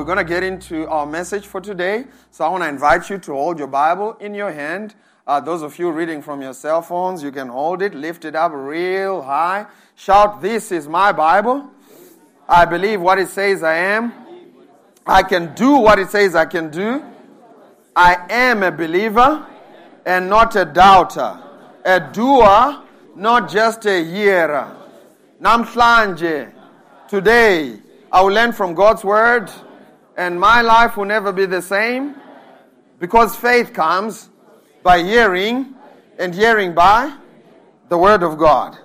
We're going to get into our message for today. So I want to invite you to hold your Bible in your hand. Uh, those of you reading from your cell phones, you can hold it, lift it up real high. Shout, This is my Bible. I believe what it says I am. I can do what it says I can do. I am a believer and not a doubter. A doer, not just a hearer. Namhlanje, today, I will learn from God's word and my life will never be the same because faith comes by hearing and hearing by the word of God.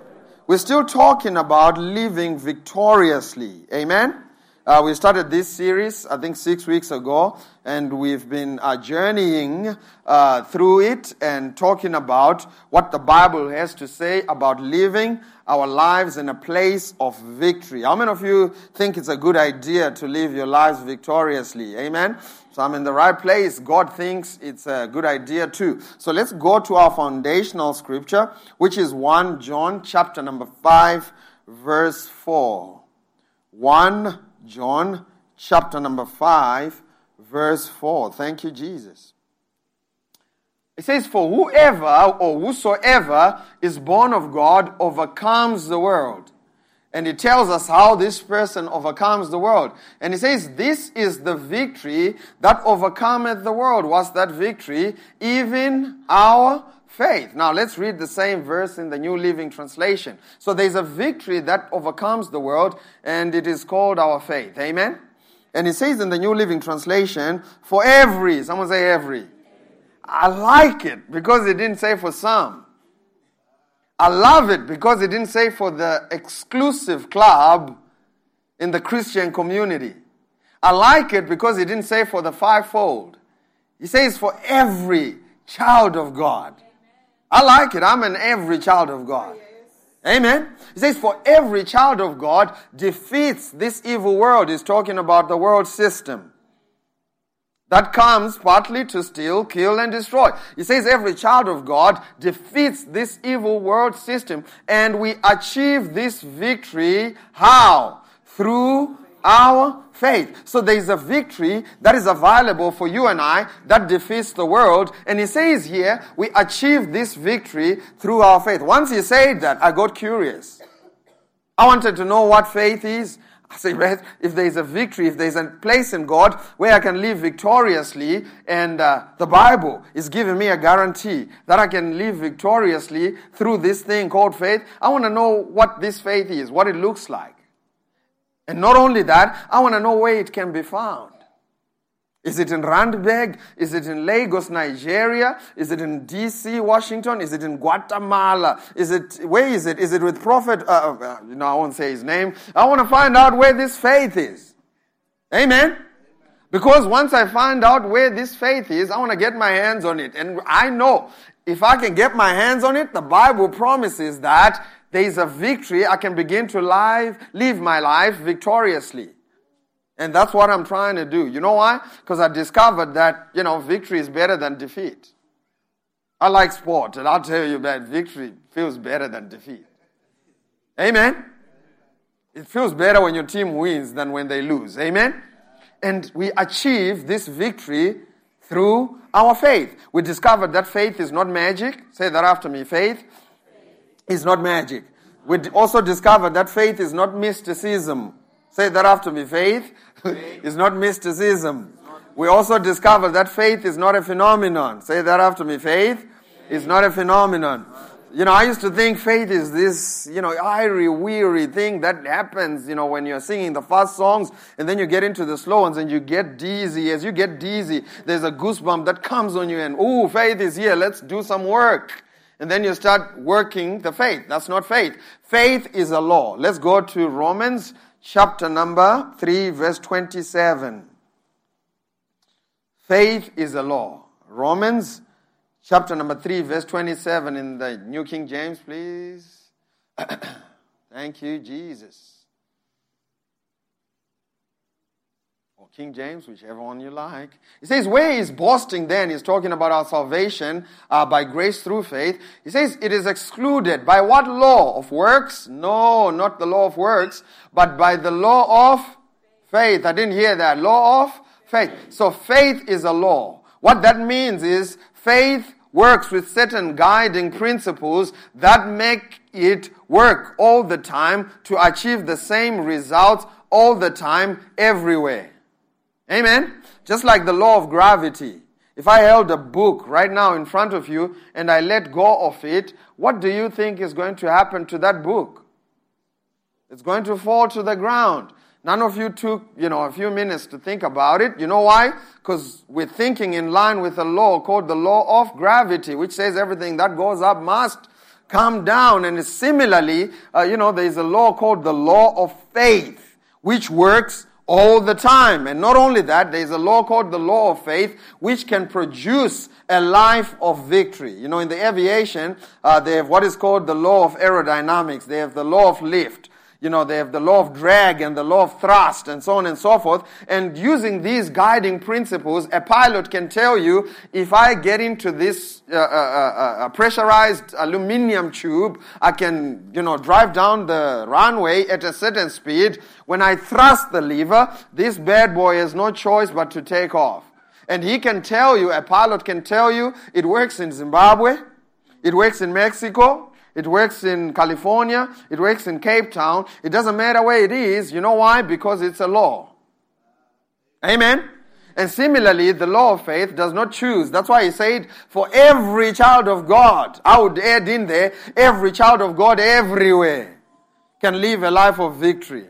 We're still talking about living victoriously. Amen. Uh, we started this series, I think, six weeks ago, and we've been uh, journeying uh, through it and talking about what the Bible has to say about living our lives in a place of victory. How many of you think it's a good idea to live your lives victoriously? Amen. So I'm in the right place. God thinks it's a good idea too. So let's go to our foundational scripture, which is 1 John chapter number 5, verse 4. 1 John chapter number 5, verse 4. Thank you, Jesus. It says, For whoever or whosoever is born of God overcomes the world. And it tells us how this person overcomes the world. And it says, This is the victory that overcometh the world. What's that victory? Even our faith. Now let's read the same verse in the New Living Translation. So there's a victory that overcomes the world, and it is called our faith. Amen? And it says in the New Living Translation, for every, someone say every. I like it because it didn't say for some. I love it because it didn't say for the exclusive club in the Christian community. I like it because it didn't say for the fivefold. He says for every child of God. I like it. I'm an every child of God. Amen. He says, for every child of God defeats this evil world. He's talking about the world system that comes partly to steal, kill, and destroy. He says every child of God defeats this evil world system, and we achieve this victory how? Through our faith. So there is a victory that is available for you and I that defeats the world. And he says here, we achieve this victory through our faith. Once he said that, I got curious. I wanted to know what faith is. I say, if there's a victory, if there's a place in God where I can live victoriously, and uh, the Bible is giving me a guarantee that I can live victoriously through this thing called faith, I want to know what this faith is, what it looks like. And not only that, I want to know where it can be found. Is it in Randburg? Is it in Lagos, Nigeria? Is it in DC, Washington? Is it in Guatemala? Is it, where is it? Is it with Prophet, uh, uh, you know, I won't say his name. I want to find out where this faith is. Amen? Because once I find out where this faith is, I want to get my hands on it. And I know if I can get my hands on it, the Bible promises that there is a victory. I can begin to live, live my life victoriously. And that's what I'm trying to do. You know why? Because I discovered that, you know, victory is better than defeat. I like sport, and I'll tell you that victory feels better than defeat. Amen? It feels better when your team wins than when they lose. Amen? And we achieve this victory through our faith. We discovered that faith is not magic. Say that after me. Faith is not magic. We also discovered that faith is not mysticism. Say that after me. Faith is not mysticism. We also discovered that faith is not a phenomenon. Say that after me. Faith is not a phenomenon. You know, I used to think faith is this, you know, irie, weary thing that happens, you know, when you're singing the fast songs and then you get into the slow ones and you get dizzy. As you get dizzy, there's a goosebump that comes on you and, ooh, faith is here. Let's do some work. And then you start working the faith. That's not faith. Faith is a law. Let's go to Romans chapter number 3, verse 27. Faith is a law. Romans chapter number 3, verse 27 in the New King James, please. Thank you, Jesus. Or King James, whichever one you like. He says, Where is boasting then? He's talking about our salvation uh, by grace through faith. He says, It is excluded. By what law? Of works? No, not the law of works, but by the law of faith. I didn't hear that. Law of faith. So faith is a law. What that means is faith works with certain guiding principles that make it work all the time to achieve the same results all the time, everywhere. Amen? Just like the law of gravity. If I held a book right now in front of you and I let go of it, what do you think is going to happen to that book? It's going to fall to the ground. None of you took, you know, a few minutes to think about it. You know why? Because we're thinking in line with a law called the law of gravity, which says everything that goes up must come down. And similarly, uh, you know, there's a law called the law of faith, which works all the time. And not only that, there's a law called the law of faith, which can produce a life of victory. You know, in the aviation, uh, they have what is called the law of aerodynamics. They have the law of lift. You know, they have the law of drag and the law of thrust and so on and so forth. And using these guiding principles, a pilot can tell you if I get into this uh, uh, uh, uh pressurized aluminum tube, I can, you know, drive down the runway at a certain speed. When I thrust the lever, this bad boy has no choice but to take off. And he can tell you, a pilot can tell you, it works in Zimbabwe, it works in Mexico, it works in California. It works in Cape Town. It doesn't matter where it is. You know why? Because it's a law. Amen. And similarly, the law of faith does not choose. That's why he said, for every child of God, I would add in there, every child of God everywhere can live a life of victory.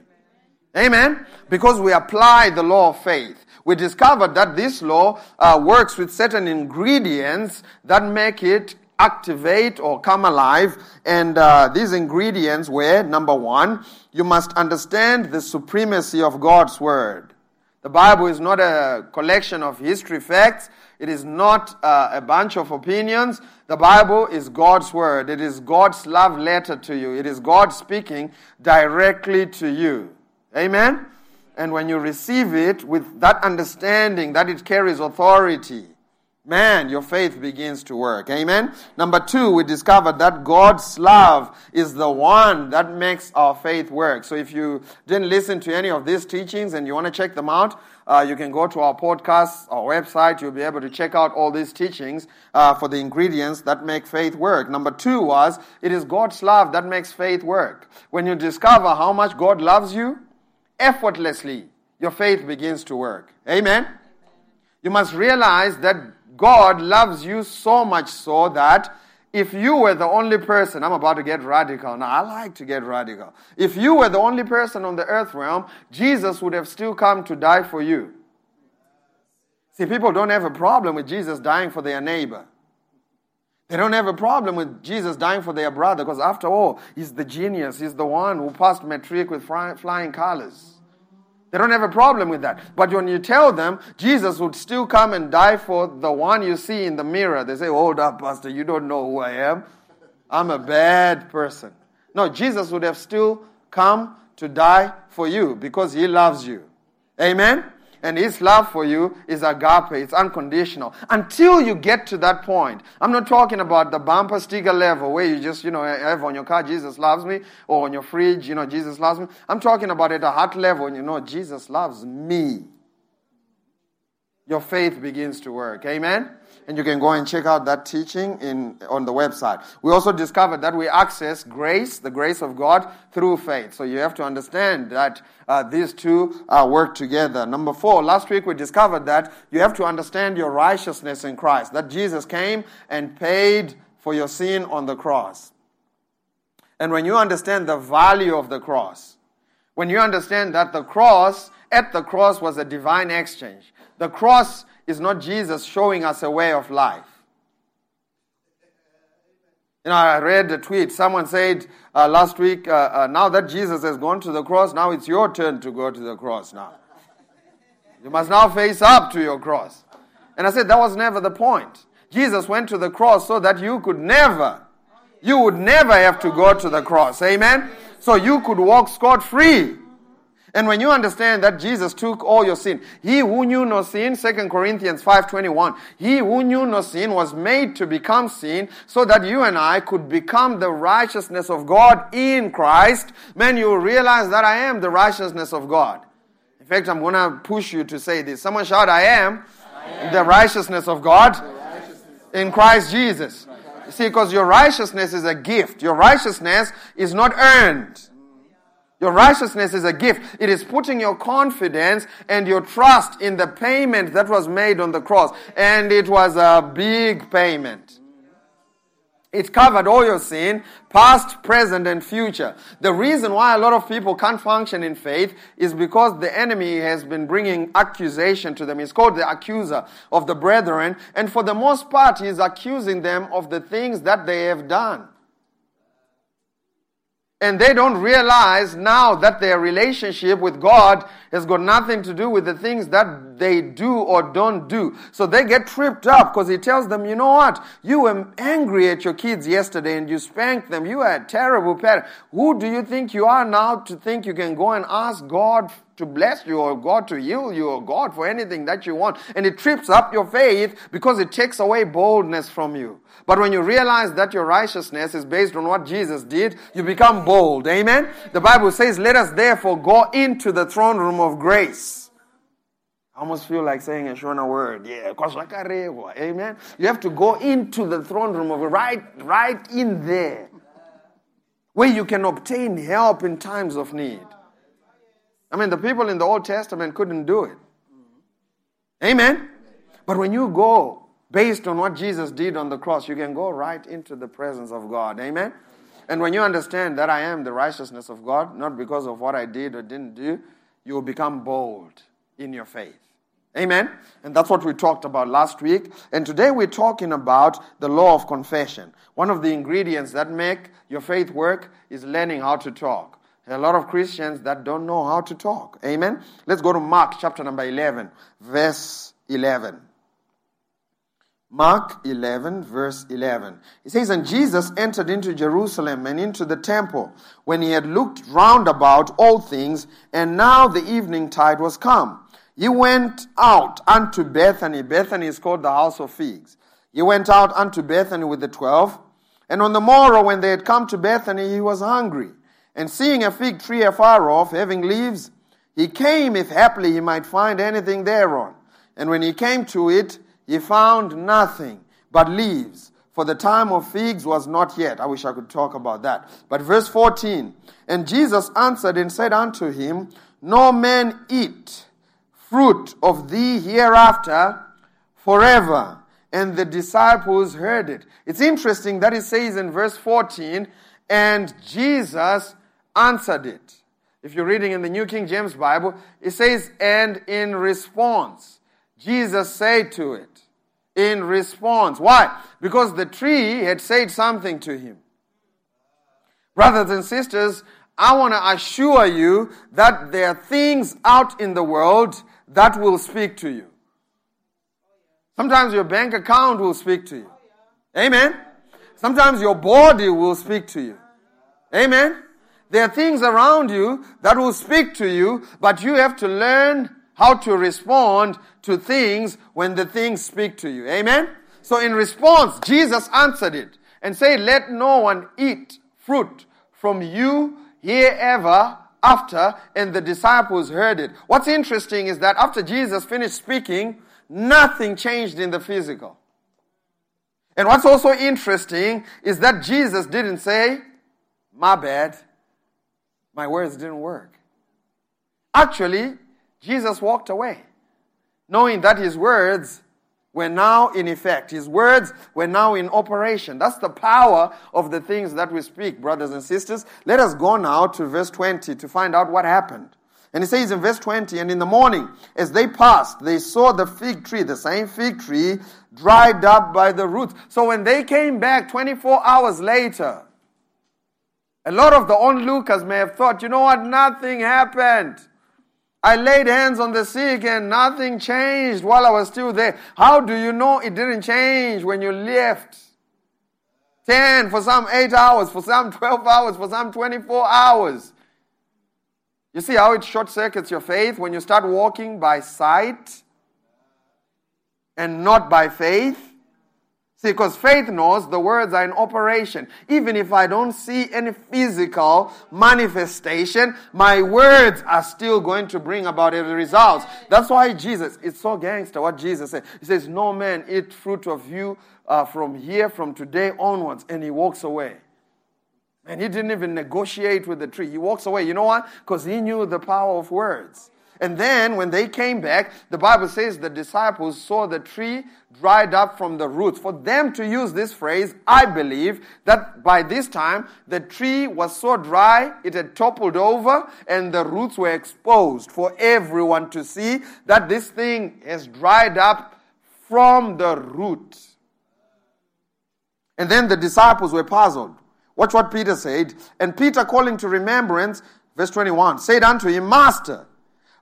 Amen. Because we apply the law of faith. We discovered that this law uh, works with certain ingredients that make it activate or come alive. And uh, these ingredients were number one, you must understand the supremacy of God's word. The Bible is not a collection of history facts. It is not uh, a bunch of opinions. The Bible is God's word. It is God's love letter to you. It is God speaking directly to you. Amen? And when you receive it with that understanding that it carries authority, man, your faith begins to work. Amen. Number two, we discovered that God's love is the one that makes our faith work. So if you didn't listen to any of these teachings and you want to check them out, uh, you can go to our podcast, our website. You'll be able to check out all these teachings uh, for the ingredients that make faith work. Number two was it is God's love that makes faith work. When you discover how much God loves you, effortlessly your faith begins to work. Amen. You must realize that God loves you so much so that if you were the only person, I'm about to get radical now. I like to get radical. If you were the only person on the earth realm, Jesus would have still come to die for you. See, people don't have a problem with Jesus dying for their neighbor. They don't have a problem with Jesus dying for their brother because, after all, he's the genius. He's the one who passed matric with flying colors. They don't have a problem with that. But when you tell them Jesus would still come and die for the one you see in the mirror, they say, Hold up, Pastor, you don't know who I am. I'm a bad person. No, Jesus would have still come to die for you because he loves you. Amen? And his love for you is agape, it's unconditional. Until you get to that point. I'm not talking about the bumper sticker level where you just, you know, have on your car, Jesus loves me, or on your fridge, you know, Jesus loves me. I'm talking about at a heart level, you know, Jesus loves me. Your faith begins to work. Amen? And you can go and check out that teaching in, on the website. We also discovered that we access grace, the grace of God, through faith. So you have to understand that uh, these two uh, work together. Number four, last week we discovered that you have to understand your righteousness in Christ, that Jesus came and paid for your sin on the cross. And when you understand the value of the cross, when you understand that the cross, at the cross was a divine exchange. The cross is not Jesus showing us a way of life. You know, I read a tweet. Someone said uh, last week, uh, uh, now that Jesus has gone to the cross, now it's your turn to go to the cross now. You must now face up to your cross. And I said that was never the point. Jesus went to the cross so that you could never, you would never have to go to the cross. Amen? So you could walk scot free. And when you understand that Jesus took all your sin, he who knew no sin, 2 Corinthians 5.21, he who knew no sin was made to become sin so that you and I could become the righteousness of God in Christ. Man, you realize that I am the righteousness of God. In fact, I'm going to push you to say this. Someone shout, I am, I am. the righteousness of God in Christ Jesus. See, because your righteousness is a gift. Your righteousness is not earned. Your righteousness is a gift. It is putting your confidence and your trust in the payment that was made on the cross. And it was a big payment. It covered all your sin, past, present, and future. The reason why a lot of people can't function in faith is because the enemy has been bringing accusation to them. He's called the accuser of the brethren. And for the most part, he's accusing them of the things that they have done. And they don't realize now that their relationship with God has got nothing to do with the things that they do or don't do. So they get tripped up because he tells them, you know what? You were angry at your kids yesterday and you spanked them. You are a terrible parent. Who do you think you are now to think you can go and ask God to bless you or God to heal you or God for anything that you want? And it trips up your faith because it takes away boldness from you. But when you realize that your righteousness is based on what Jesus did, you become bold. Amen? The Bible says, let us therefore go into the throne room of grace. I almost feel like saying a Shona word. Yeah, amen. You have to go into the throne room of right, right in there, where you can obtain help in times of need. I mean, the people in the Old Testament couldn't do it. Amen. But when you go based on what Jesus did on the cross, you can go right into the presence of God. Amen? And when you understand that I am the righteousness of God, not because of what I did or didn't do, you will become bold in your faith. Amen? And that's what we talked about last week. And today we're talking about the law of confession. One of the ingredients that make your faith work is learning how to talk. There are a lot of Christians that don't know how to talk. Amen? Let's go to Mark chapter number 11, verse 11. Mark 11, verse 11. It says, And Jesus entered into Jerusalem and into the temple when he had looked round about all things, and now the evening tide was come. He went out unto Bethany. Bethany is called the house of figs. He went out unto Bethany with the twelve. And on the morrow, when they had come to Bethany, he was hungry. And seeing a fig tree afar off, having leaves, he came if haply he might find anything thereon. And when he came to it, he found nothing but leaves, for the time of figs was not yet. I wish I could talk about that. But verse 14 And Jesus answered and said unto him, No man eat fruit of thee hereafter forever. And the disciples heard it. It's interesting that it says in verse 14, and Jesus answered it. If you're reading in the New King James Bible, it says, and in response, Jesus said to it in response. Why? Because the tree had said something to him. Brothers and sisters, I want to assure you that there are things out in the world that will speak to you. Sometimes your bank account will speak to you. Amen. Sometimes your body will speak to you. Amen. There are things around you that will speak to you, but you have to learn how to respond to things when the things speak to you. Amen? So in response, Jesus answered it and said, Let no one eat fruit from you herever after. And the disciples heard it. What's interesting is that after Jesus finished speaking, nothing changed in the physical. And what's also interesting is that Jesus didn't say, My bad, my words didn't work. Actually, Jesus walked away, knowing that his words were now in effect. His words were now in operation. That's the power of the things that we speak, brothers and sisters. Let us go now to verse 20 to find out what happened. And it says in verse 20, and in the morning, as they passed, they saw the fig tree, the same fig tree, dried up by the roots. So when they came back 24 hours later, a lot of the onlookers may have thought, you know what, nothing happened. I laid hands on the sick and nothing changed while I was still there. How do you know it didn't change when you left? 10, for some 8 hours, for some 12 hours, for some 24 hours. You see how it short circuits your faith when you start walking by sight and not by faith? See, because faith knows the words are in operation. Even if I don't see any physical manifestation, my words are still going to bring about a result. That's why Jesus, it's so gangster what Jesus said. He says, No man eat fruit of you uh, from here, from today onwards. And he walks away. And he didn't even negotiate with the tree. He walks away. You know why? Because he knew the power of words. And then when they came back, the Bible says the disciples saw the tree dried up from the roots. For them to use this phrase, I believe that by this time the tree was so dry it had toppled over and the roots were exposed for everyone to see that this thing has dried up from the root. And then the disciples were puzzled. Watch what Peter said. And Peter, calling to remembrance, verse 21, said unto him, Master,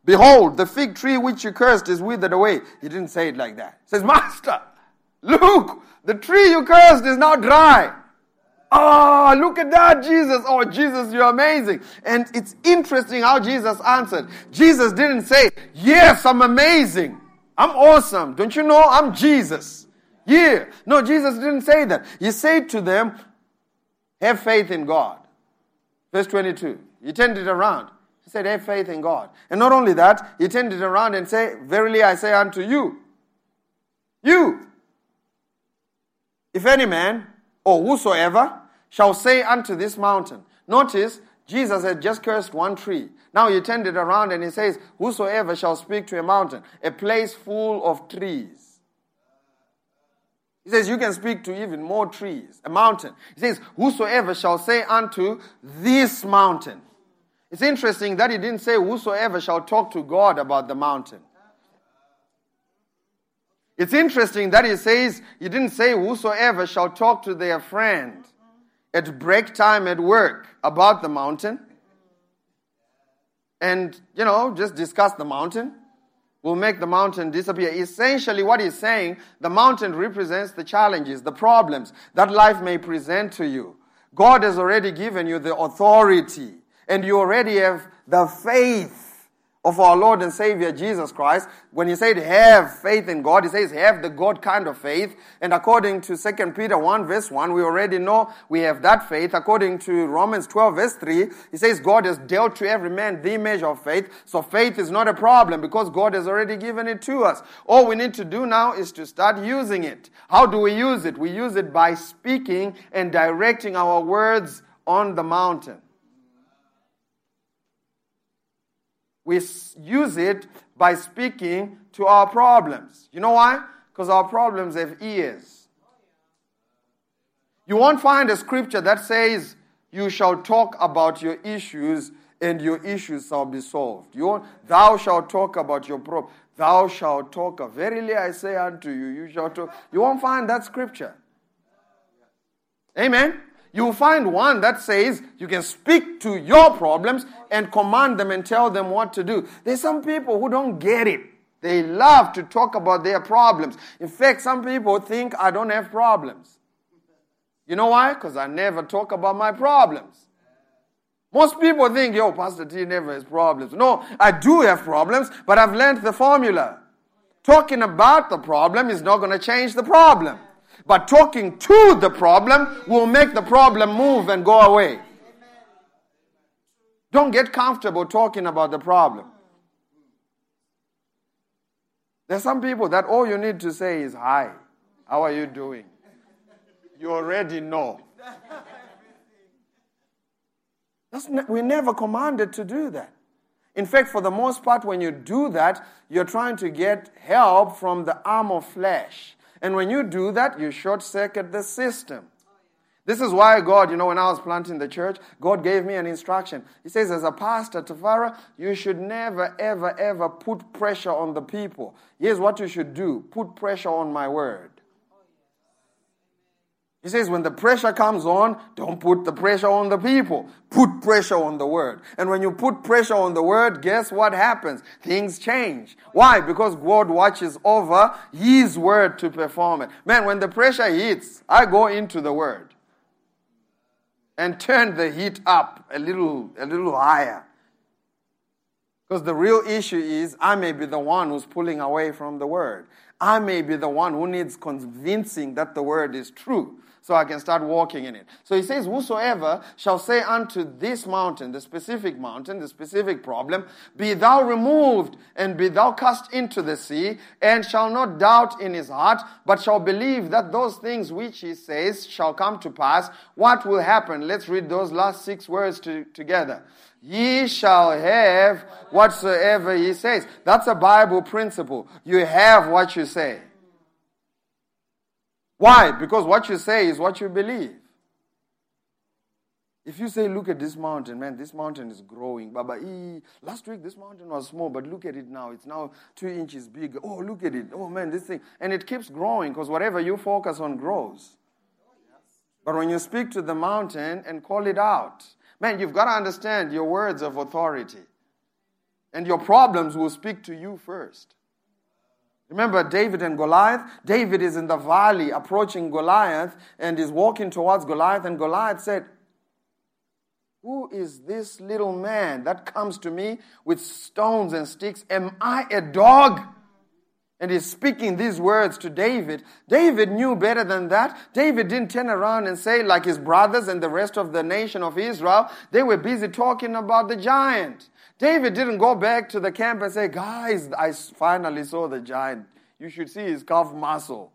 behold, the fig tree which you cursed is withered away. He didn't say it like that. He says, Master, look, the tree you cursed is now dry. Oh, look at that, Jesus. Oh, Jesus, you're amazing. And it's interesting how Jesus answered. Jesus didn't say, Yes, I'm amazing. I'm awesome. Don't you know? I'm Jesus. Yeah. No, Jesus didn't say that. He said to them, have faith in God. Verse 22. He turned it around. He said, Have faith in God. And not only that, he turned it around and said, Verily I say unto you, you, if any man or whosoever shall say unto this mountain. Notice, Jesus had just cursed one tree. Now he turned it around and he says, Whosoever shall speak to a mountain, a place full of trees. He says, You can speak to even more trees, a mountain. He says, Whosoever shall say unto this mountain. It's interesting that he didn't say, Whosoever shall talk to God about the mountain. It's interesting that he says, He didn't say, Whosoever shall talk to their friend at break time at work about the mountain. And, you know, just discuss the mountain will make the mountain disappear. Essentially, what he's saying, the mountain represents the challenges, the problems that life may present to you. God has already given you the authority, and you already have the faith of our Lord and Savior Jesus Christ, when he said have faith in God, he says have the God kind of faith. And according to 2 Peter 1 verse 1, we already know we have that faith. According to Romans 12 verse 3, he says God has dealt to every man the measure of faith. So faith is not a problem because God has already given it to us. All we need to do now is to start using it. How do we use it? We use it by speaking and directing our words on the mountain. We use it by speaking to our problems. You know why? Because our problems have ears. You won't find a scripture that says, You shall talk about your issues and your issues shall be solved. You won't, thou shalt talk about your problem. Thou shalt talk. Verily I say unto you, you shall talk. You won't find that scripture. Amen. You'll find one that says you can speak to your problems and command them and tell them what to do. There's some people who don't get it. They love to talk about their problems. In fact, some people think I don't have problems. You know why? Because I never talk about my problems. Most people think, yo, Pastor T never has problems. No, I do have problems, but I've learned the formula. Talking about the problem is not going to change the problem. But talking to the problem will make the problem move and go away. Don't get comfortable talking about the problem. There's some people that all you need to say is, Hi, how are you doing? You already know. Ne- we're never commanded to do that. In fact, for the most part, when you do that, you're trying to get help from the arm of flesh. And when you do that, you short circuit the system. This is why God, you know, when I was planting the church, God gave me an instruction. He says, as a pastor, Tafara, you should never, ever, ever put pressure on the people. Here's what you should do put pressure on my word. He says, when the pressure comes on, don't put the pressure on the people. Put pressure on the word. And when you put pressure on the word, guess what happens? Things change. Why? Because God watches over his word to perform it. Man, when the pressure hits, I go into the word and turn the heat up a little, a little higher. Because the real issue is I may be the one who's pulling away from the word. I may be the one who needs convincing that the word is true so I can start walking in it. So he says, Whosoever shall say unto this mountain, the specific mountain, the specific problem, Be thou removed and be thou cast into the sea, and shall not doubt in his heart, but shall believe that those things which he says shall come to pass, what will happen? Let's read those last six words to, together. Ye shall have whatsoever he says. That's a Bible principle. You have what you say. Why? Because what you say is what you believe. If you say, look at this mountain, man, this mountain is growing. Baba, ee, last week this mountain was small, but look at it now. It's now two inches big. Oh, look at it. Oh, man, this thing. And it keeps growing because whatever you focus on grows. But when you speak to the mountain and call it out, man, you've got to understand your words of authority. And your problems will speak to you first. Remember David and Goliath? David is in the valley approaching Goliath and is walking towards Goliath, and Goliath said, Who is this little man that comes to me with stones and sticks? Am I a dog? And he's speaking these words to David. David knew better than that. David didn't turn around and say, like his brothers and the rest of the nation of Israel, they were busy talking about the giant. David didn't go back to the camp and say, Guys, I finally saw the giant. You should see his calf muscle.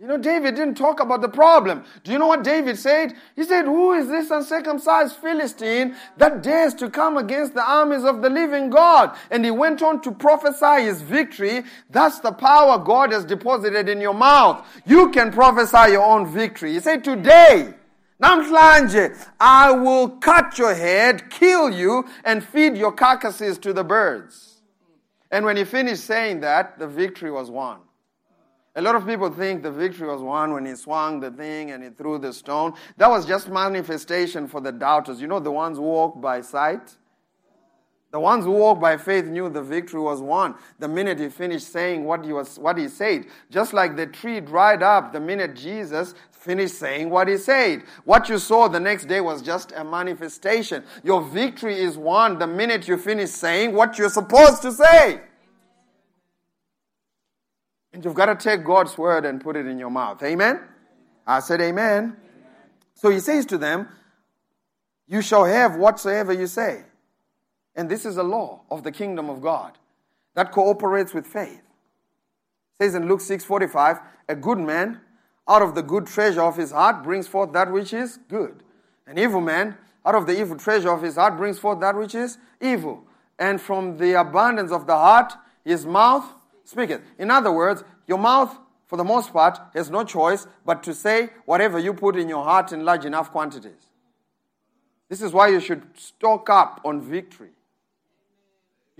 You know, David didn't talk about the problem. Do you know what David said? He said, Who is this uncircumcised Philistine that dares to come against the armies of the living God? And he went on to prophesy his victory. That's the power God has deposited in your mouth. You can prophesy your own victory. He said, Today, Namhlanje, I will cut your head, kill you, and feed your carcasses to the birds. And when he finished saying that, the victory was won. A lot of people think the victory was won when he swung the thing and he threw the stone. That was just manifestation for the doubters. You know, the ones who walk by sight? The ones who walk by faith knew the victory was won the minute he finished saying what he, was, what he said. Just like the tree dried up the minute Jesus finished saying what he said. What you saw the next day was just a manifestation. Your victory is won the minute you finish saying what you're supposed to say. And you've got to take God's word and put it in your mouth. Amen? I said, Amen. amen. So he says to them, You shall have whatsoever you say. And this is a law of the kingdom of God that cooperates with faith. It says in Luke 6:45, a good man out of the good treasure of his heart brings forth that which is good. An evil man, out of the evil treasure of his heart, brings forth that which is evil. And from the abundance of the heart, his mouth speaketh. In other words, your mouth, for the most part, has no choice but to say whatever you put in your heart in large enough quantities. This is why you should stock up on victory.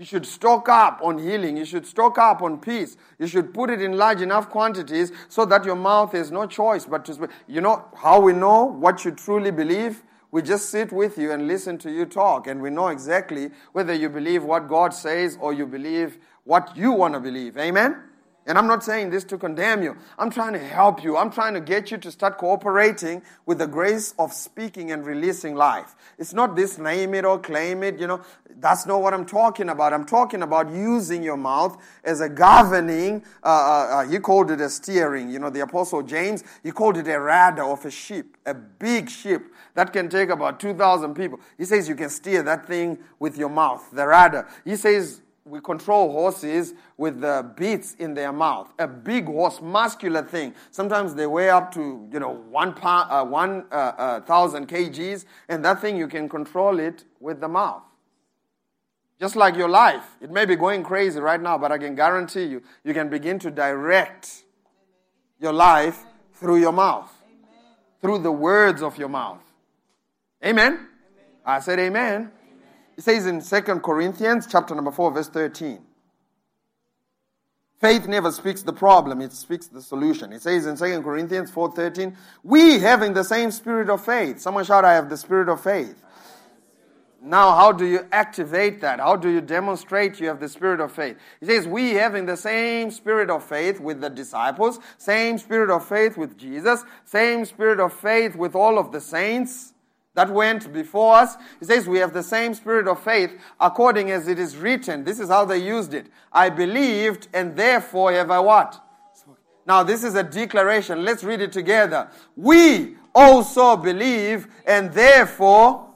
You should stock up on healing. You should stock up on peace. You should put it in large enough quantities so that your mouth has no choice but to speak. You know how we know what you truly believe? We just sit with you and listen to you talk, and we know exactly whether you believe what God says or you believe what you want to believe. Amen? And I'm not saying this to condemn you. I'm trying to help you. I'm trying to get you to start cooperating with the grace of speaking and releasing life. It's not this name it or claim it, you know. That's not what I'm talking about. I'm talking about using your mouth as a governing, uh, uh, uh he called it a steering. You know, the Apostle James, he called it a rudder of a ship, a big ship that can take about 2,000 people. He says you can steer that thing with your mouth, the rudder. He says we control horses with the bits in their mouth. A big horse, muscular thing. Sometimes they weigh up to you know uh, one uh, uh, thousand kgs, and that thing you can control it with the mouth. Just like your life, it may be going crazy right now, but I can guarantee you, you can begin to direct your life through your mouth, through the words of your mouth. Amen. amen. I said, Amen. It says in 2 Corinthians chapter number 4 verse 13. Faith never speaks the problem, it speaks the solution. It says in 2 Corinthians 4:13, "We having the same spirit of faith." Someone shout, "I have the spirit of faith." Now, how do you activate that? How do you demonstrate you have the spirit of faith? He says, We having the same spirit of faith with the disciples, same spirit of faith with Jesus, same spirit of faith with all of the saints that went before us. He says, We have the same spirit of faith according as it is written. This is how they used it. I believed, and therefore have I what? Now, this is a declaration. Let's read it together. We also believe, and therefore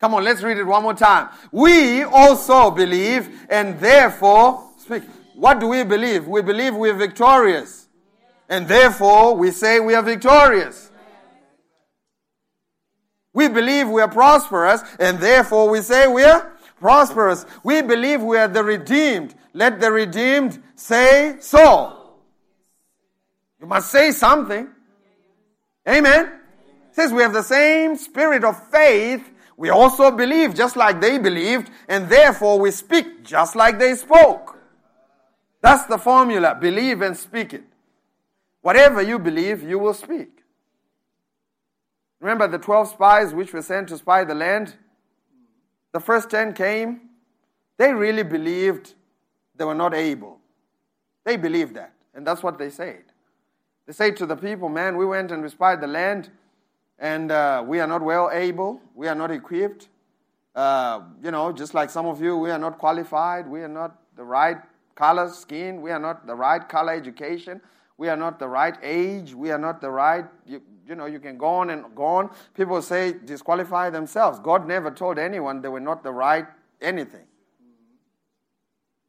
Come on, let's read it one more time. We also believe and therefore speak. What do we believe? We believe we're victorious. And therefore we say we are victorious. We believe we are prosperous and therefore we say we are prosperous. We believe we are the redeemed. Let the redeemed say so. You must say something. Amen. Says we have the same spirit of faith we also believe just like they believed, and therefore we speak just like they spoke. That's the formula. Believe and speak it. Whatever you believe, you will speak. Remember the 12 spies which were sent to spy the land? The first 10 came. They really believed they were not able. They believed that. And that's what they said. They said to the people, Man, we went and we spied the land and uh, we are not well able, we are not equipped. Uh, you know, just like some of you, we are not qualified, we are not the right color skin, we are not the right color education, we are not the right age, we are not the right, you know, you can go on and go on. People say disqualify themselves. God never told anyone they were not the right anything.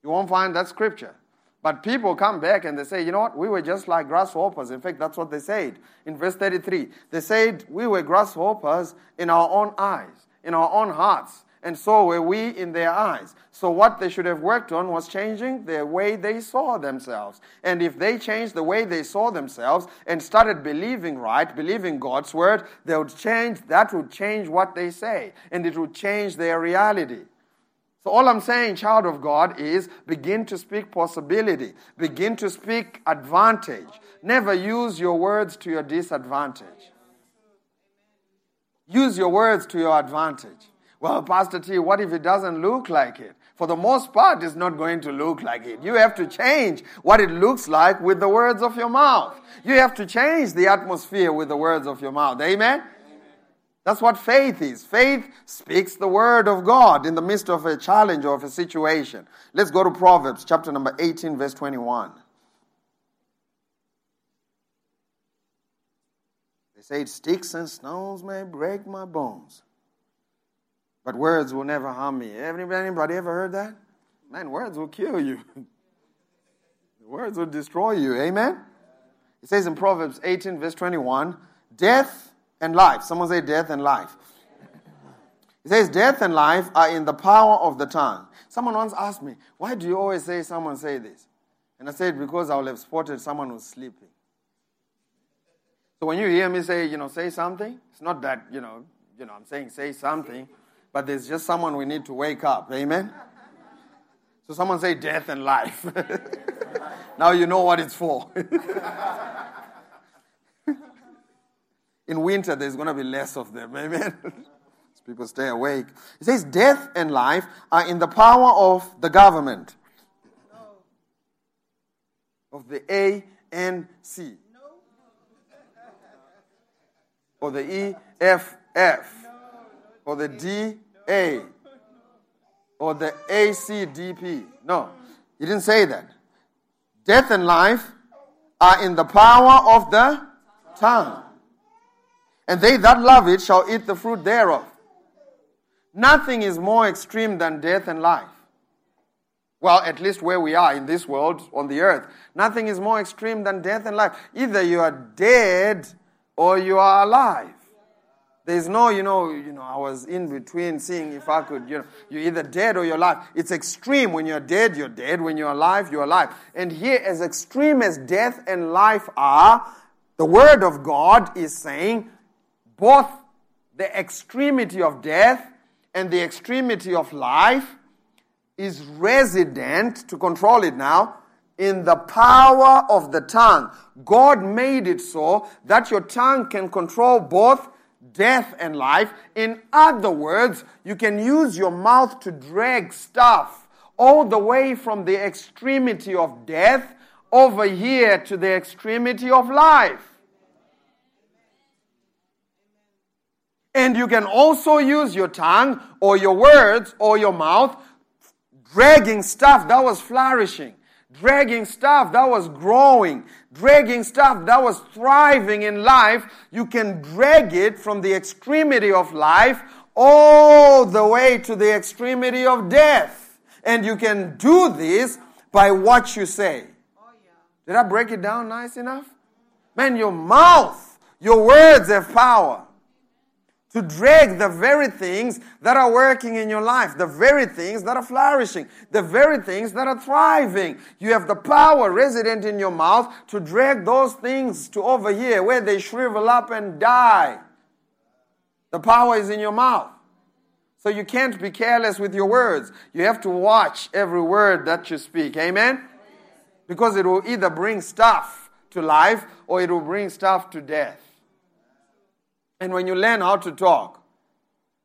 You won't find that scripture. But people come back and they say, you know what, we were just like grasshoppers. In fact, that's what they said in verse 33. They said, we were grasshoppers in our own eyes, in our own hearts, and so were we in their eyes. So, what they should have worked on was changing the way they saw themselves. And if they changed the way they saw themselves and started believing right, believing God's word, they would change, that would change what they say, and it would change their reality. So, all I'm saying, child of God, is begin to speak possibility, begin to speak advantage. Never use your words to your disadvantage. Use your words to your advantage. Well, Pastor T, what if it doesn't look like it? For the most part, it's not going to look like it. You have to change what it looks like with the words of your mouth. You have to change the atmosphere with the words of your mouth. Amen? That's what faith is. Faith speaks the word of God in the midst of a challenge or of a situation. Let's go to Proverbs chapter number 18, verse 21. They say, Sticks and stones may break my bones, but words will never harm me. Anybody ever heard that? Man, words will kill you. words will destroy you. Amen? It says in Proverbs 18, verse 21, Death and life. Someone say death and life. It says, Death and life are in the power of the tongue. Someone once asked me, Why do you always say someone say this? And I said, Because I will have spotted someone who's sleeping. So when you hear me say, you know, say something, it's not that, you know, you know, I'm saying say something, but there's just someone we need to wake up. Amen? So someone say death and life. now you know what it's for. In winter, there's going to be less of them. Amen. people stay awake. It says, Death and life are in the power of the government. Of the ANC. Or the EFF. Or the DA. Or the ACDP. No, he didn't say that. Death and life are in the power of the tongue and they that love it shall eat the fruit thereof. Nothing is more extreme than death and life. Well, at least where we are in this world, on the earth, nothing is more extreme than death and life. Either you are dead or you are alive. There's no, you know, you know, I was in between seeing if I could, you know, you're either dead or you're alive. It's extreme. When you're dead, you're dead. When you're alive, you're alive. And here, as extreme as death and life are, the Word of God is saying both the extremity of death and the extremity of life is resident, to control it now, in the power of the tongue. God made it so that your tongue can control both death and life. In other words, you can use your mouth to drag stuff all the way from the extremity of death over here to the extremity of life. And you can also use your tongue or your words or your mouth dragging stuff that was flourishing, dragging stuff that was growing, dragging stuff that was thriving in life. You can drag it from the extremity of life all the way to the extremity of death. And you can do this by what you say. Did I break it down nice enough? Man, your mouth, your words have power to drag the very things that are working in your life, the very things that are flourishing, the very things that are thriving. You have the power resident in your mouth to drag those things to over here where they shrivel up and die. The power is in your mouth. So you can't be careless with your words. You have to watch every word that you speak. Amen? Because it will either bring stuff to life or it will bring stuff to death. And when you learn how to talk,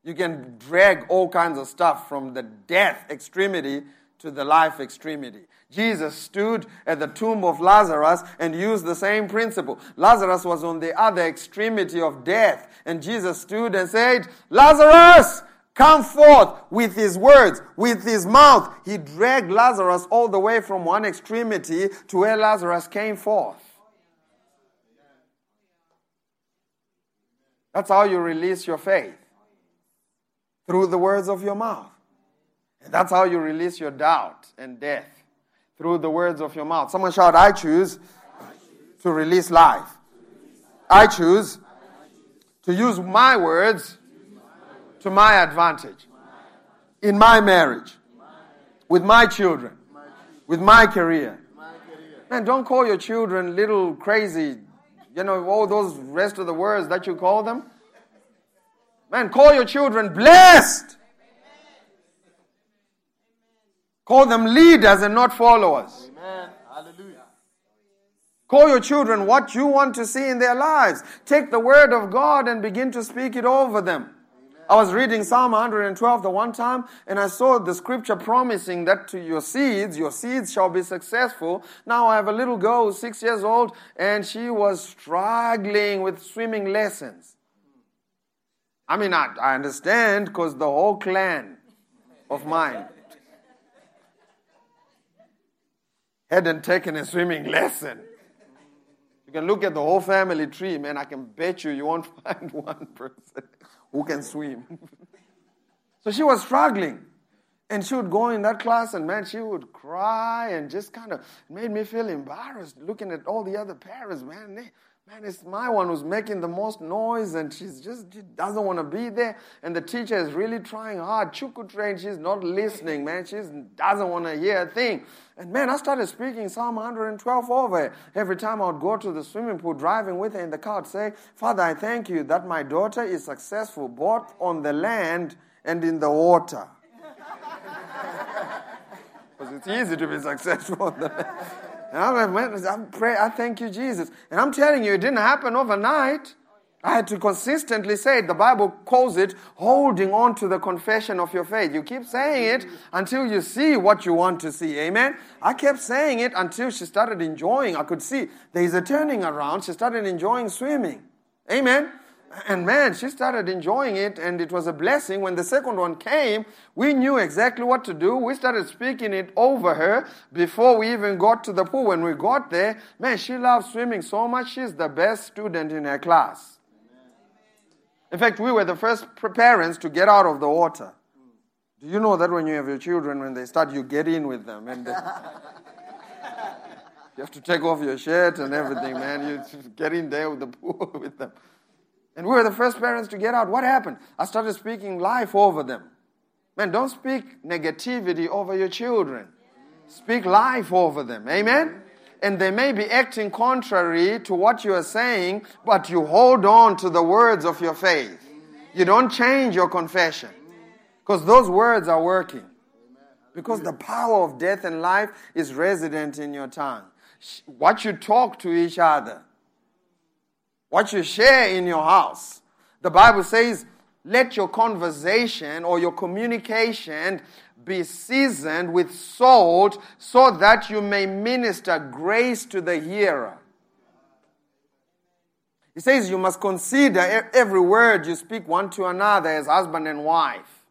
you can drag all kinds of stuff from the death extremity to the life extremity. Jesus stood at the tomb of Lazarus and used the same principle. Lazarus was on the other extremity of death, and Jesus stood and said, Lazarus, come forth with his words, with his mouth. He dragged Lazarus all the way from one extremity to where Lazarus came forth. That's how you release your faith through the words of your mouth. And that's how you release your doubt and death through the words of your mouth. Someone shout, I choose to release life. I choose to use my words to my advantage in my marriage, with my children, with my career. Man, don't call your children little crazy you know, all those rest of the words that you call them. Man, call your children blessed. Call them leaders and not followers. Amen. Hallelujah. Call your children what you want to see in their lives. Take the word of God and begin to speak it over them. I was reading Psalm 112 the one time, and I saw the scripture promising that to your seeds, your seeds shall be successful. Now I have a little girl six years old, and she was struggling with swimming lessons. I mean, I, I understand because the whole clan of mine hadn't taken a swimming lesson. You can look at the whole family tree, man. I can bet you you won't find one person who can swim. so she was struggling. And she would go in that class, and man, she would cry and just kind of made me feel embarrassed looking at all the other parents. Man, they, man, it's my one who's making the most noise, and she's just she doesn't want to be there. And the teacher is really trying hard. Chuku train, she's not listening, man. She doesn't want to hear a thing. And man, I started speaking Psalm 112 over Every time I would go to the swimming pool, driving with her in the car, I'd say, Father, I thank you that my daughter is successful both on the land and in the water. Because it's easy to be successful on the land. And I'm, I pray, I thank you, Jesus. And I'm telling you, it didn't happen overnight. I had to consistently say it. The Bible calls it holding on to the confession of your faith. You keep saying it until you see what you want to see. Amen. I kept saying it until she started enjoying. I could see there is a turning around. She started enjoying swimming. Amen. And man, she started enjoying it, and it was a blessing. When the second one came, we knew exactly what to do. We started speaking it over her before we even got to the pool. When we got there, man, she loves swimming so much. She's the best student in her class. In fact, we were the first parents to get out of the water. Do you know that when you have your children, when they start, you get in with them, and they, uh, you have to take off your shirt and everything, man. You get in there with the pool with them. And we were the first parents to get out. What happened? I started speaking life over them. Man, don't speak negativity over your children. Speak life over them. Amen? And they may be acting contrary to what you are saying, but you hold on to the words of your faith. You don't change your confession because those words are working. Because the power of death and life is resident in your tongue. What you talk to each other, what you share in your house. The Bible says, let your conversation or your communication be seasoned with salt so that you may minister grace to the hearer. He says you must consider every word you speak one to another as husband and wife.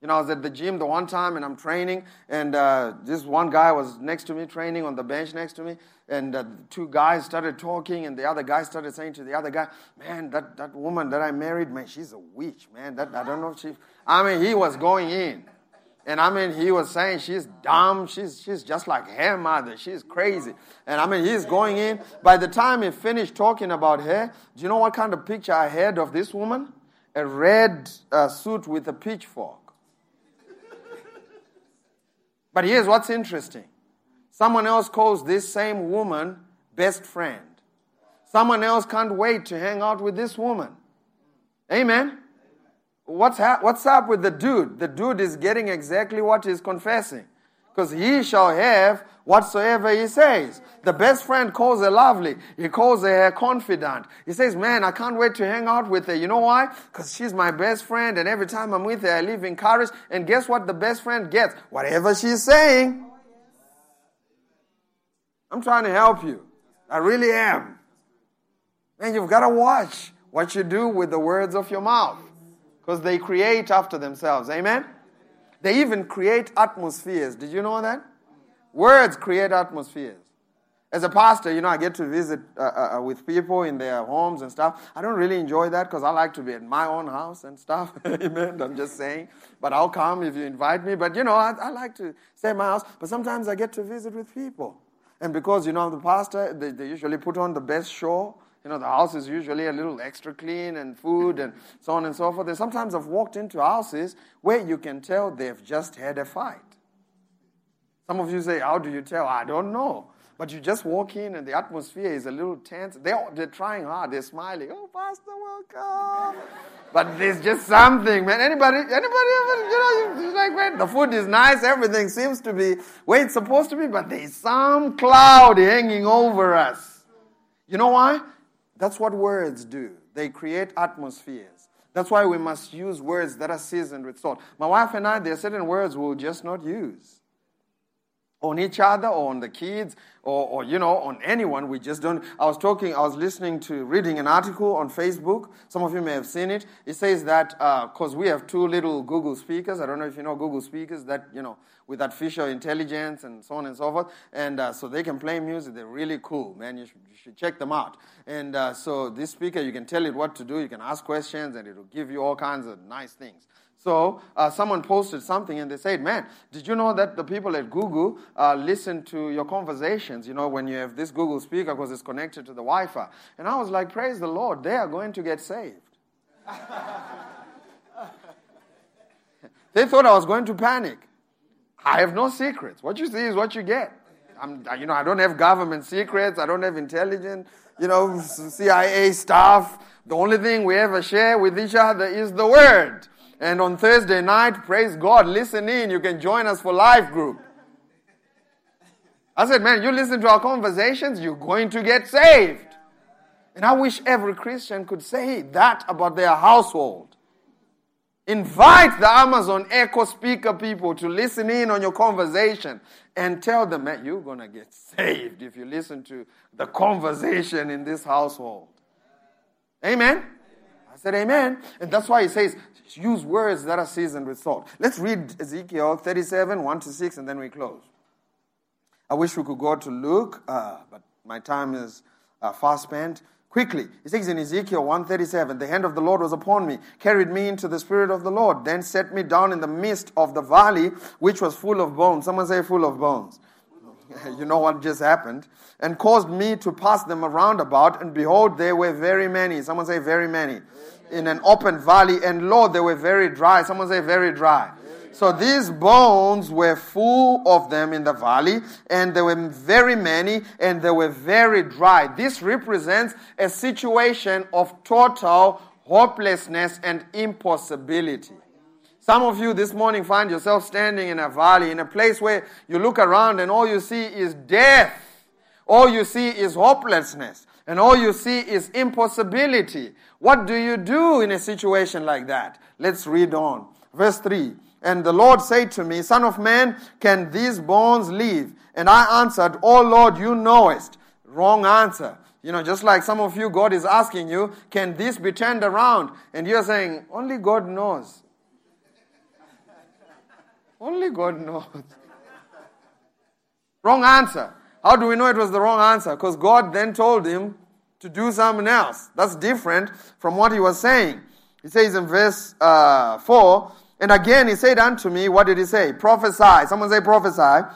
You know, I was at the gym the one time and I'm training, and uh, this one guy was next to me training on the bench next to me, and uh, two guys started talking, and the other guy started saying to the other guy, "Man, that, that woman that I married, man, she's a witch, man. That I don't know if she." I mean, he was going in, and I mean, he was saying she's dumb, she's she's just like her mother, she's crazy, and I mean, he's going in. By the time he finished talking about her, do you know what kind of picture I had of this woman? A red uh, suit with a pitchfork. But here's what's interesting someone else calls this same woman best friend. Someone else can't wait to hang out with this woman. Amen. What's, hap- what's up with the dude? The dude is getting exactly what he's confessing. Because he shall have whatsoever he says. The best friend calls her lovely. He calls her a confidant. He says, Man, I can't wait to hang out with her. You know why? Because she's my best friend, and every time I'm with her, I live encouraged. And guess what the best friend gets? Whatever she's saying. I'm trying to help you. I really am. Man, you've got to watch what you do with the words of your mouth because they create after themselves. Amen? They even create atmospheres. Did you know that? Words create atmospheres. As a pastor, you know, I get to visit uh, uh, with people in their homes and stuff. I don't really enjoy that because I like to be at my own house and stuff. Amen. I'm just saying. But I'll come if you invite me. But, you know, I, I like to stay at my house. But sometimes I get to visit with people. And because, you know, the pastor, they, they usually put on the best show. You know, the house is usually a little extra clean and food and so on and so forth. And sometimes I've walked into houses where you can tell they've just had a fight. Some of you say, How do you tell? I don't know. But you just walk in and the atmosphere is a little tense. They're, they're trying hard. They're smiling. Oh, Pastor, welcome. but there's just something, man. Anybody, anybody you know, you like, man, the food is nice. Everything seems to be where it's supposed to be, but there's some cloud hanging over us. You know why? That's what words do. They create atmospheres. That's why we must use words that are seasoned with salt. My wife and I, there are certain words we'll just not use on each other or on the kids or, or, you know on anyone. We just don't i was talking i was listening to reading an article on facebook. Some of you may have seen it. It says that because we have two little google speakers. I don't know if you know google speakers that you know with artificial intelligence and so on and so forth. And uh, so they can play music. They're really cool man. You should, you should check them out. And uh, so this speaker you can tell it what to do. You can ask questions and it'll give you all kinds of nice things so uh, someone posted something and they said, "Man, did you know that the people at Google uh, listen to your conversations? You know, when you have this Google speaker because it's connected to the Wi-Fi." And I was like, "Praise the Lord! They are going to get saved." they thought I was going to panic. I have no secrets. What you see is what you get. I'm, you know, I don't have government secrets. I don't have intelligence. You know, CIA stuff. The only thing we ever share with each other is the word. And on Thursday night, praise God, listen in. You can join us for live group. I said, man, you listen to our conversations, you're going to get saved. And I wish every Christian could say that about their household. Invite the Amazon Echo speaker people to listen in on your conversation and tell them, man, you're going to get saved if you listen to the conversation in this household. Amen? I said, Amen. And that's why he says, use words that are seasoned with salt. Let's read Ezekiel 37, 1 to 6, and then we close. I wish we could go to Luke, uh, but my time is uh, fast spent. Quickly, it says in Ezekiel 137, the hand of the Lord was upon me, carried me into the spirit of the Lord, then set me down in the midst of the valley, which was full of bones. Someone say, full of bones. you know what just happened, and caused me to pass them around about, and behold, there were very many. Someone say, very many. In an open valley, and lo, they were very dry. Someone say, very dry. So these bones were full of them in the valley, and there were very many, and they were very dry. This represents a situation of total hopelessness and impossibility. Some of you this morning find yourself standing in a valley, in a place where you look around and all you see is death. All you see is hopelessness. And all you see is impossibility. What do you do in a situation like that? Let's read on. Verse 3. And the Lord said to me, Son of man, can these bones live? And I answered, Oh Lord, you knowest. Wrong answer. You know, just like some of you, God is asking you, Can this be turned around? And you're saying, Only God knows. Only God knows. wrong answer. How do we know it was the wrong answer? Because God then told him to do something else. That's different from what he was saying. He says in verse uh, 4, and again he said unto me, What did he say? Prophesy. Someone say, prophesy.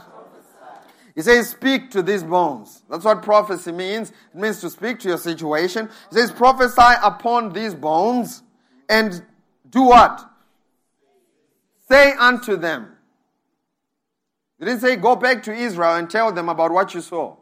He says, Speak to these bones. That's what prophecy means. It means to speak to your situation. He says, Prophesy upon these bones and do what? Say unto them. He didn't say, Go back to Israel and tell them about what you saw.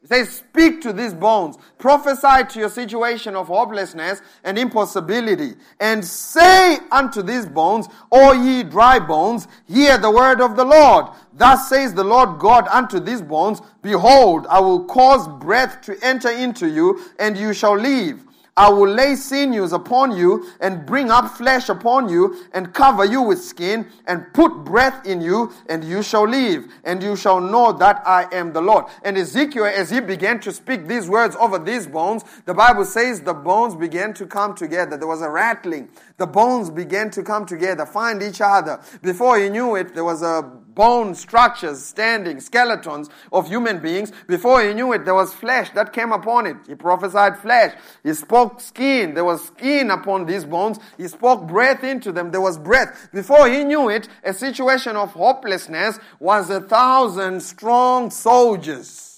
He says, Speak to these bones, prophesy to your situation of hopelessness and impossibility, and say unto these bones, O ye dry bones, hear the word of the Lord. Thus says the Lord God unto these bones, Behold, I will cause breath to enter into you, and you shall live. I will lay sinews upon you and bring up flesh upon you and cover you with skin and put breath in you and you shall live and you shall know that I am the Lord. And Ezekiel, as he began to speak these words over these bones, the Bible says the bones began to come together. There was a rattling. The bones began to come together, find each other. Before he knew it, there was a bone structures standing, skeletons of human beings. Before he knew it, there was flesh that came upon it. He prophesied flesh. He spoke skin. There was skin upon these bones. He spoke breath into them. There was breath. Before he knew it, a situation of hopelessness was a thousand strong soldiers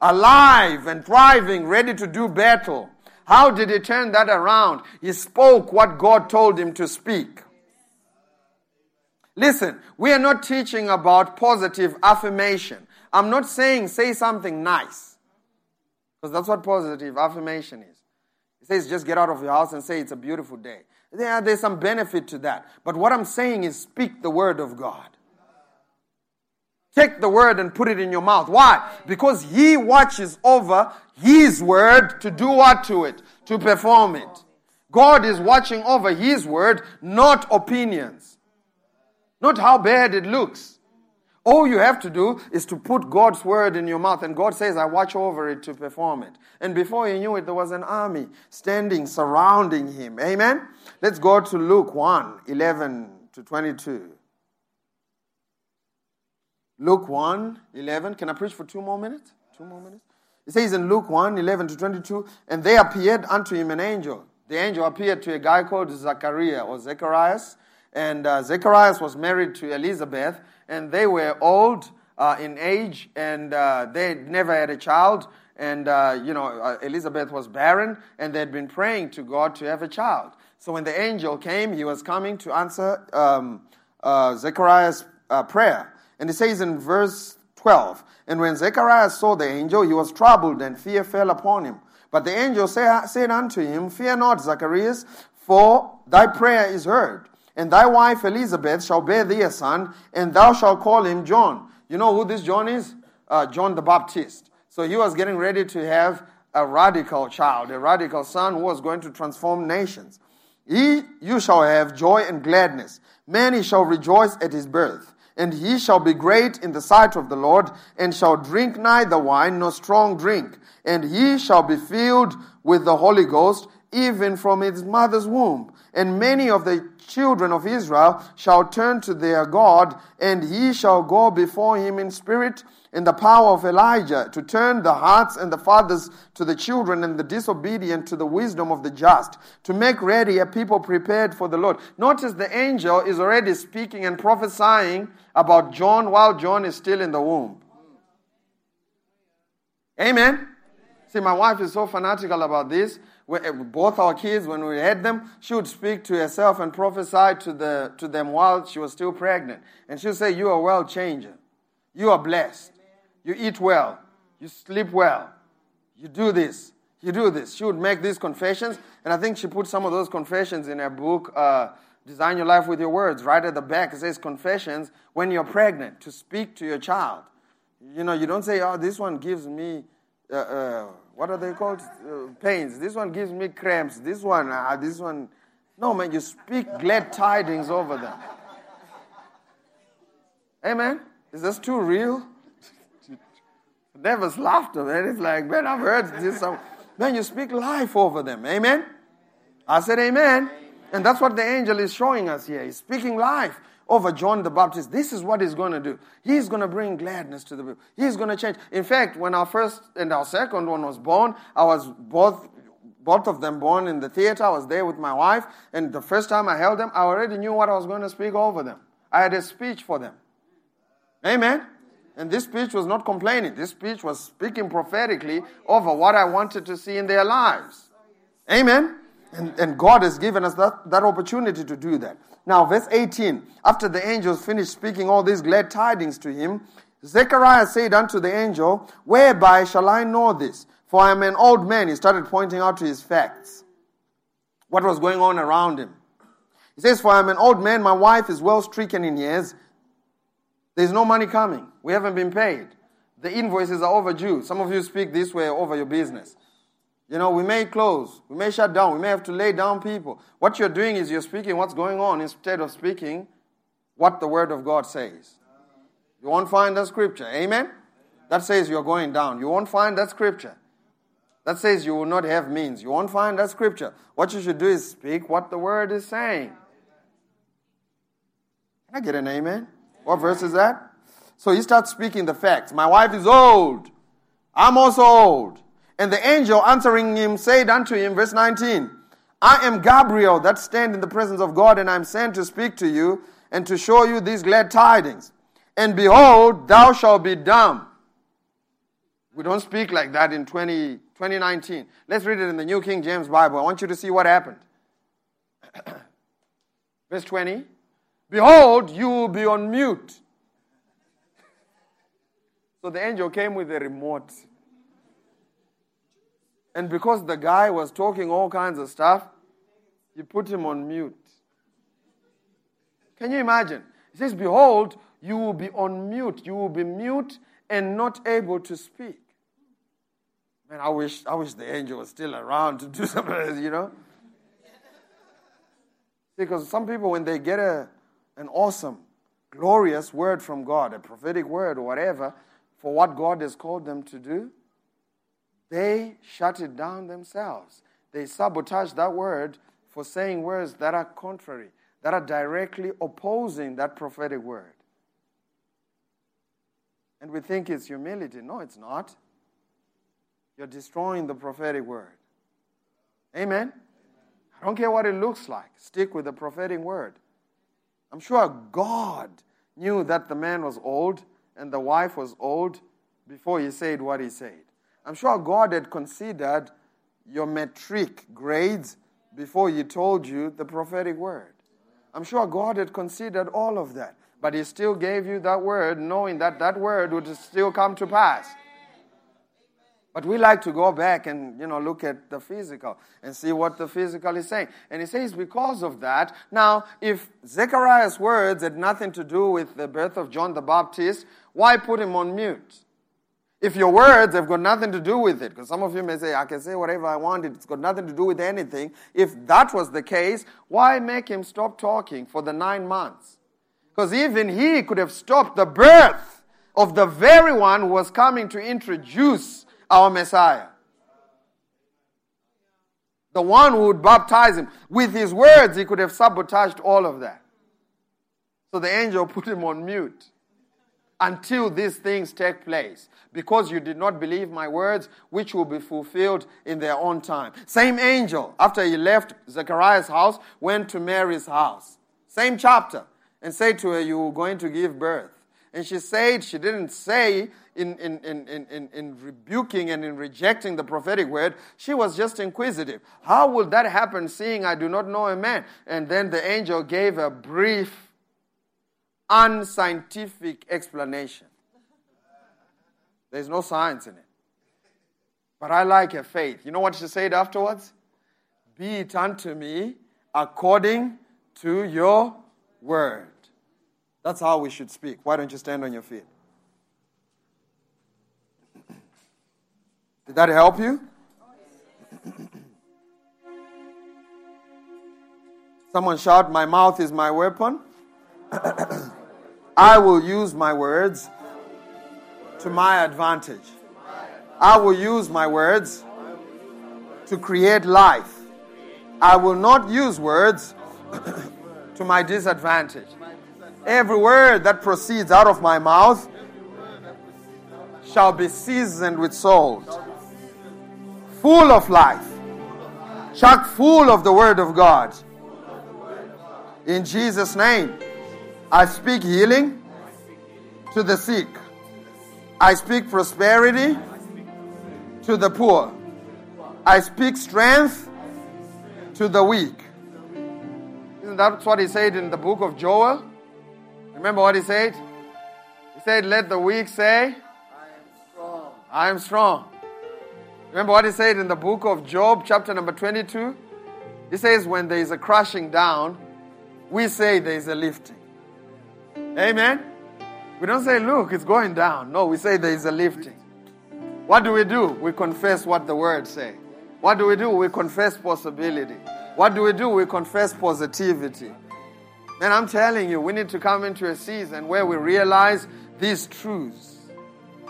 alive and thriving, ready to do battle. How did he turn that around? He spoke what God told him to speak. Listen, we are not teaching about positive affirmation. I'm not saying say something nice. Because that's what positive affirmation is. It says just get out of your house and say it's a beautiful day. Yeah, there's some benefit to that. But what I'm saying is speak the word of God. Take the word and put it in your mouth. Why? Because he watches over his word to do what to it? To perform it. God is watching over his word, not opinions. Not how bad it looks. All you have to do is to put God's word in your mouth, and God says, I watch over it to perform it. And before he knew it, there was an army standing, surrounding him. Amen? Let's go to Luke 1 11 to 22. Luke 1 11. Can I preach for two more minutes? Two more minutes? It says in Luke 1 11 to 22, and there appeared unto him an angel. The angel appeared to a guy called Zachariah or Zacharias, and uh, Zacharias was married to Elizabeth, and they were old uh, in age, and uh, they never had a child. And, uh, you know, uh, Elizabeth was barren, and they'd been praying to God to have a child. So when the angel came, he was coming to answer um, uh, Zechariah's prayer. And it says in verse 12, And when Zechariah saw the angel, he was troubled, and fear fell upon him. But the angel say, said unto him, Fear not, Zacharias, for thy prayer is heard. And thy wife Elizabeth shall bear thee a son, and thou shalt call him John. You know who this John is? Uh, John the Baptist. So he was getting ready to have a radical child, a radical son who was going to transform nations. He, you shall have joy and gladness. Many shall rejoice at his birth. And he shall be great in the sight of the Lord, and shall drink neither wine nor strong drink. And he shall be filled with the Holy Ghost, even from his mother's womb. And many of the children of Israel shall turn to their God, and he shall go before him in spirit in the power of Elijah, to turn the hearts and the fathers to the children, and the disobedient to the wisdom of the just, to make ready a people prepared for the Lord. Notice the angel is already speaking and prophesying about John while John is still in the womb. Amen. See, my wife is so fanatical about this. Eh, both our kids, when we had them, she would speak to herself and prophesy to, the, to them while she was still pregnant. And she would say, You are well changer. You are blessed. You eat well. You sleep well. You do this. You do this. She would make these confessions. And I think she put some of those confessions in her book, uh, Design your life with your words. Right at the back, it says confessions when you're pregnant to speak to your child. You know, you don't say, oh, this one gives me, uh, uh, what are they called? Uh, pains. This one gives me cramps. This one, uh, this one. No, man, you speak glad tidings over them. Amen? Is this too real? Never's laughter, man. It's like, man, I've heard this. Man, you speak life over them. Amen? I said, Amen. And that's what the angel is showing us here. He's speaking life over John the Baptist. This is what he's going to do. He's going to bring gladness to the people. He's going to change. In fact, when our first and our second one was born, I was both both of them born in the theater. I was there with my wife, and the first time I held them, I already knew what I was going to speak over them. I had a speech for them. Amen. And this speech was not complaining. This speech was speaking prophetically over what I wanted to see in their lives. Amen. And, and God has given us that, that opportunity to do that. Now, verse 18 after the angels finished speaking all these glad tidings to him, Zechariah said unto the angel, Whereby shall I know this? For I am an old man. He started pointing out to his facts. What was going on around him? He says, For I am an old man, my wife is well stricken in years. There's no money coming. We haven't been paid. The invoices are overdue. Some of you speak this way over your business. You know, we may close, we may shut down, we may have to lay down people. What you're doing is you're speaking what's going on instead of speaking what the Word of God says. You won't find that scripture. Amen? That says you're going down. You won't find that scripture. That says you will not have means. You won't find that scripture. What you should do is speak what the Word is saying. Can I get an amen? What verse is that? So he starts speaking the facts. My wife is old. I'm also old. And the angel answering him said unto him, verse 19, I am Gabriel that stand in the presence of God, and I am sent to speak to you and to show you these glad tidings. And behold, thou shalt be dumb. We don't speak like that in 20, 2019. Let's read it in the New King James Bible. I want you to see what happened. Verse 20 Behold, you will be on mute. So the angel came with a remote. And because the guy was talking all kinds of stuff, you put him on mute. Can you imagine? He says, Behold, you will be on mute. You will be mute and not able to speak. Man, I wish, I wish the angel was still around to do something, you know? Because some people, when they get a, an awesome, glorious word from God, a prophetic word or whatever, for what God has called them to do, they shut it down themselves. They sabotage that word for saying words that are contrary, that are directly opposing that prophetic word. And we think it's humility. No, it's not. You're destroying the prophetic word. Amen? I don't care what it looks like, stick with the prophetic word. I'm sure God knew that the man was old and the wife was old before he said what he said. I'm sure God had considered your matric grades before He told you the prophetic word. I'm sure God had considered all of that, but He still gave you that word, knowing that that word would still come to pass. But we like to go back and you know look at the physical and see what the physical is saying. And he says because of that. Now, if Zechariah's words had nothing to do with the birth of John the Baptist, why put him on mute? If your words have got nothing to do with it, because some of you may say, I can say whatever I want, it's got nothing to do with anything. If that was the case, why make him stop talking for the nine months? Because even he could have stopped the birth of the very one who was coming to introduce our Messiah. The one who would baptize him. With his words, he could have sabotaged all of that. So the angel put him on mute until these things take place, because you did not believe my words, which will be fulfilled in their own time. Same angel, after he left Zechariah's house, went to Mary's house. Same chapter, and said to her, You are going to give birth. And she said, she didn't say in, in, in, in, in rebuking and in rejecting the prophetic word, she was just inquisitive. How will that happen, seeing I do not know a man? And then the angel gave a brief unscientific explanation. There's no science in it. But I like her faith. You know what she said afterwards? Be it unto me according to your word. That's how we should speak. Why don't you stand on your feet? Did that help you? Someone shout, My mouth is my weapon. I will use my words to my advantage. I will use my words to create life. I will not use words to my disadvantage. Every word that proceeds out of my mouth shall be seasoned with salt, full of life, chock full of the word of God. In Jesus' name, I speak healing to the sick. I speak prosperity to the poor. I speak strength to the weak. Isn't that what he said in the book of Joel? Remember what he said? He said, Let the weak say, I am strong. I am strong. Remember what he said in the book of Job, chapter number 22? He says, When there is a crashing down, we say there is a lifting. Amen? We don't say, Look, it's going down. No, we say there is a lifting. What do we do? We confess what the word say. What do we do? We confess possibility. What do we do? We confess positivity. And I'm telling you, we need to come into a season where we realize these truths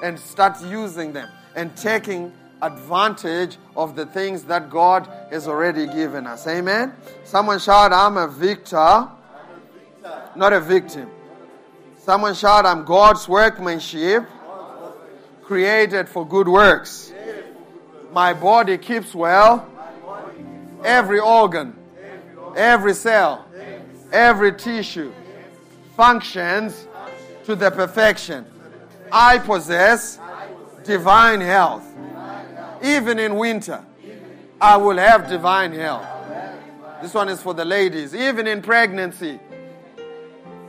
and start using them and taking advantage of the things that God has already given us. Amen? Someone shout, I'm a victor, not a victim. Someone shout, I'm God's workmanship, created for good works. My body keeps well, every organ, every cell, every tissue functions to the perfection. I possess divine health. Even in winter, I will have divine health. This one is for the ladies. Even in pregnancy,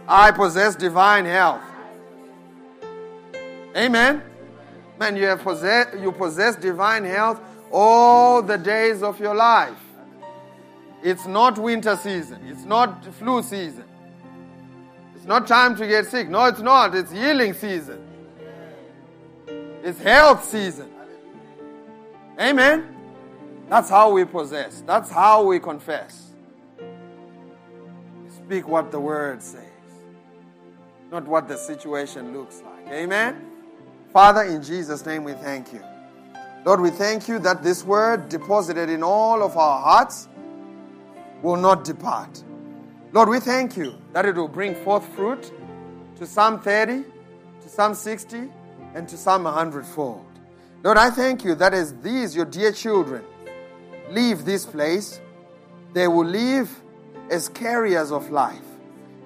I possess divine health. Amen. Man, you have possess, you possess divine health all the days of your life. It's not winter season. It's not flu season. It's not time to get sick. No, it's not. It's healing season. It's health season. Amen. That's how we possess. That's how we confess. Speak what the word says, not what the situation looks like. Amen. Father, in Jesus' name we thank you. Lord, we thank you that this word deposited in all of our hearts will not depart. Lord, we thank you that it will bring forth fruit to some 30, to some 60, and to some 100 fold. Lord, I thank you that as these, your dear children, leave this place, they will leave as carriers of life.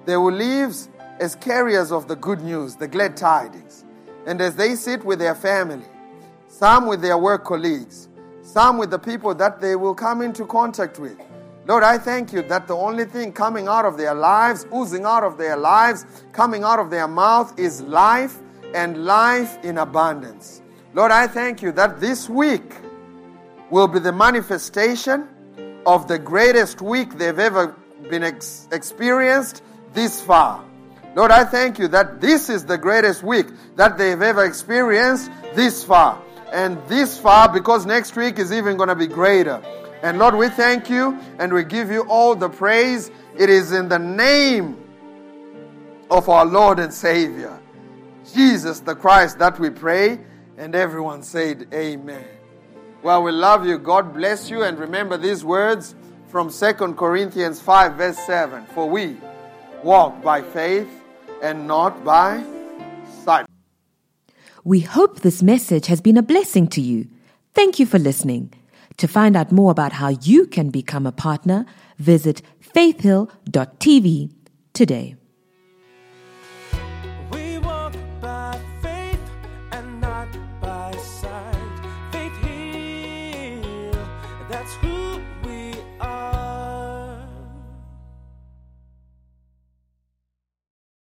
They will leave as carriers of the good news, the glad tidings. And as they sit with their family, some with their work colleagues, some with the people that they will come into contact with, Lord, I thank you that the only thing coming out of their lives, oozing out of their lives, coming out of their mouth is life and life in abundance. Lord, I thank you that this week will be the manifestation of the greatest week they've ever been ex- experienced this far. Lord, I thank you that this is the greatest week that they've ever experienced this far. And this far because next week is even going to be greater. And Lord, we thank you and we give you all the praise. It is in the name of our Lord and Savior, Jesus the Christ, that we pray. And everyone said, Amen. Well, we love you. God bless you. And remember these words from 2 Corinthians 5, verse 7 For we walk by faith and not by sight. We hope this message has been a blessing to you. Thank you for listening. To find out more about how you can become a partner, visit faithhill.tv today.